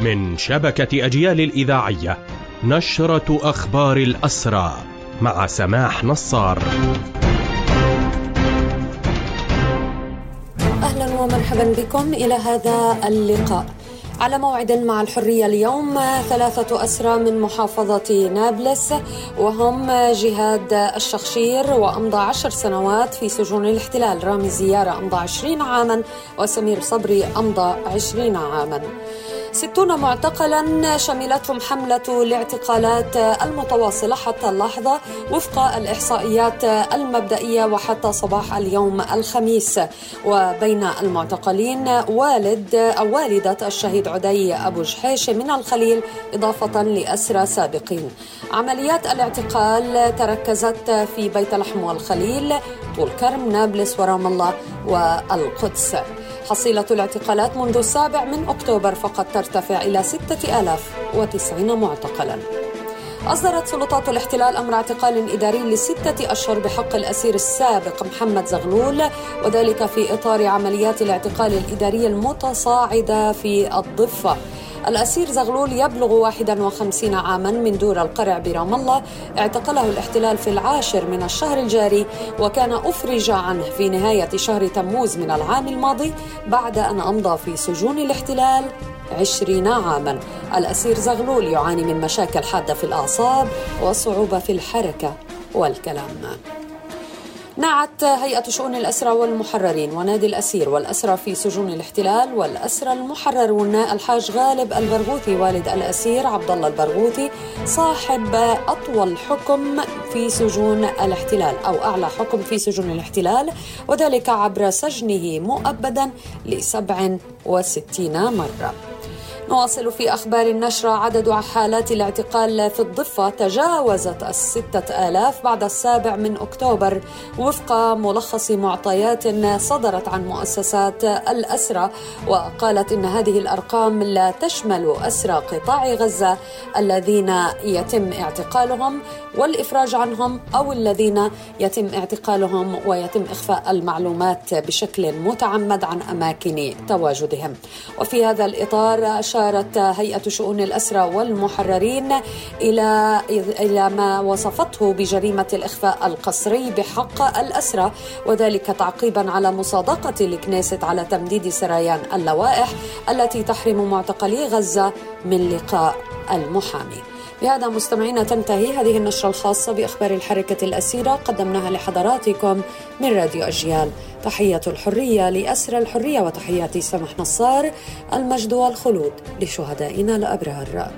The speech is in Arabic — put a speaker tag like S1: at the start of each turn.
S1: من شبكة أجيال الإذاعية نشرة أخبار الأسرى مع سماح نصار.
S2: أهلا ومرحبا بكم إلى هذا اللقاء. على موعد مع الحرية اليوم ثلاثة أسرى من محافظة نابلس وهم جهاد الشخشير وأمضى عشر سنوات في سجون الاحتلال. رامي زيارة أمضى عشرين عاما وسمير صبري أمضى عشرين عاما. ستون معتقلا شملتهم حملة الاعتقالات المتواصلة حتى اللحظة وفق الإحصائيات المبدئية وحتى صباح اليوم الخميس. وبين المعتقلين والد أو والدة الشهيد عدي أبو جحيش من الخليل إضافة لأسرى سابقين. عمليات الاعتقال تركزت في بيت لحم والخليل طول كرم نابلس ورام الله والقدس. حصيلة الاعتقالات منذ السابع من أكتوبر فقط ترتفع إلى 6090 معتقلا. أصدرت سلطات الاحتلال أمر اعتقال إداري لستة أشهر بحق الأسير السابق محمد زغلول وذلك في إطار عمليات الاعتقال الإدارية المتصاعدة في الضفة. الأسير زغلول يبلغ 51 عاما من دور القرع برام الله. اعتقله الاحتلال في العاشر من الشهر الجاري وكان أفرج عنه في نهاية شهر تموز من العام الماضي بعد أن أمضى في سجون الاحتلال عشرين عاما. الأسير زغلول يعاني من مشاكل حادة في الأعصاب وصعوبة في الحركة والكلام. نعت هيئة شؤون الأسرى والمحررين ونادي الأسير والأسرى في سجون الاحتلال والأسرى المحررون الحاج غالب البرغوثي والد الأسير عبد الله البرغوثي صاحب أطول حكم في سجون الاحتلال أو أعلى حكم في سجون الاحتلال وذلك عبر سجنه مؤبدا لسبع وستين مرة. نواصل في أخبار النشرة عدد حالات الاعتقال في الضفة. تجاوزت الستة آلاف بعد السابع من أكتوبر وفق ملخص معطيات صدرت عن مؤسسات الأسرة وقالت إن هذه الأرقام لا تشمل أسرى قطاع غزة الذين يتم اعتقالهم والإفراج عنهم أو الذين يتم اعتقالهم ويتم إخفاء المعلومات بشكل متعمد عن أماكن تواجدهم. وفي هذا الإطار أشارت هيئة شؤون الأسرى والمحررين إلى إلى ما وصفته بجريمة الإخفاء القسري بحق الأسرى وذلك تعقيبا على مصادقة الكنيست على تمديد سريان اللوائح التي تحرم معتقلي غزة من لقاء المحامي. بهذا مستمعينا تنتهي هذه النشرة الخاصة بأخبار الحركة الأسيرة قدمناها لحضراتكم من راديو أجيال. تحية الحرية لأسر الحرية وتحياتي سمح نصار المجد والخلود لشهدائنا الأبرار